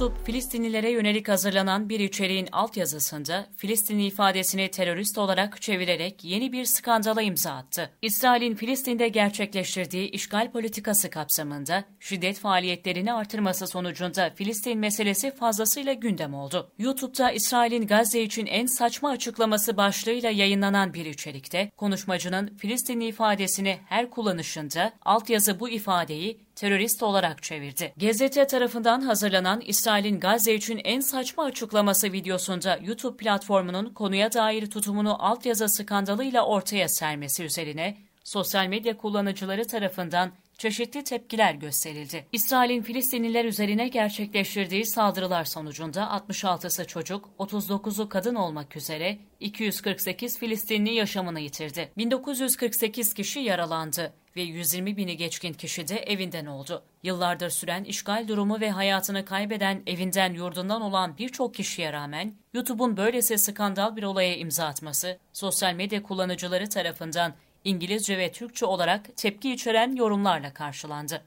YouTube, Filistinlilere yönelik hazırlanan bir içeriğin altyazısında Filistinli ifadesini terörist olarak çevirerek yeni bir skandala imza attı. İsrail'in Filistin'de gerçekleştirdiği işgal politikası kapsamında şiddet faaliyetlerini artırması sonucunda Filistin meselesi fazlasıyla gündem oldu. YouTube'da İsrail'in Gazze için en saçma açıklaması başlığıyla yayınlanan bir içerikte konuşmacının Filistinli ifadesini her kullanışında altyazı bu ifadeyi terörist olarak çevirdi. Gezete tarafından hazırlanan İsrail'in Gazze için en saçma açıklaması videosunda YouTube platformunun konuya dair tutumunu altyazı skandalıyla ortaya sermesi üzerine sosyal medya kullanıcıları tarafından çeşitli tepkiler gösterildi. İsrail'in Filistinliler üzerine gerçekleştirdiği saldırılar sonucunda 66'sı çocuk, 39'u kadın olmak üzere 248 Filistinli yaşamını yitirdi. 1948 kişi yaralandı ve 120 bini geçkin kişi de evinden oldu. Yıllardır süren işgal durumu ve hayatını kaybeden evinden yurdundan olan birçok kişiye rağmen YouTube'un böylesi skandal bir olaya imza atması sosyal medya kullanıcıları tarafından İngilizce ve Türkçe olarak tepki içeren yorumlarla karşılandı.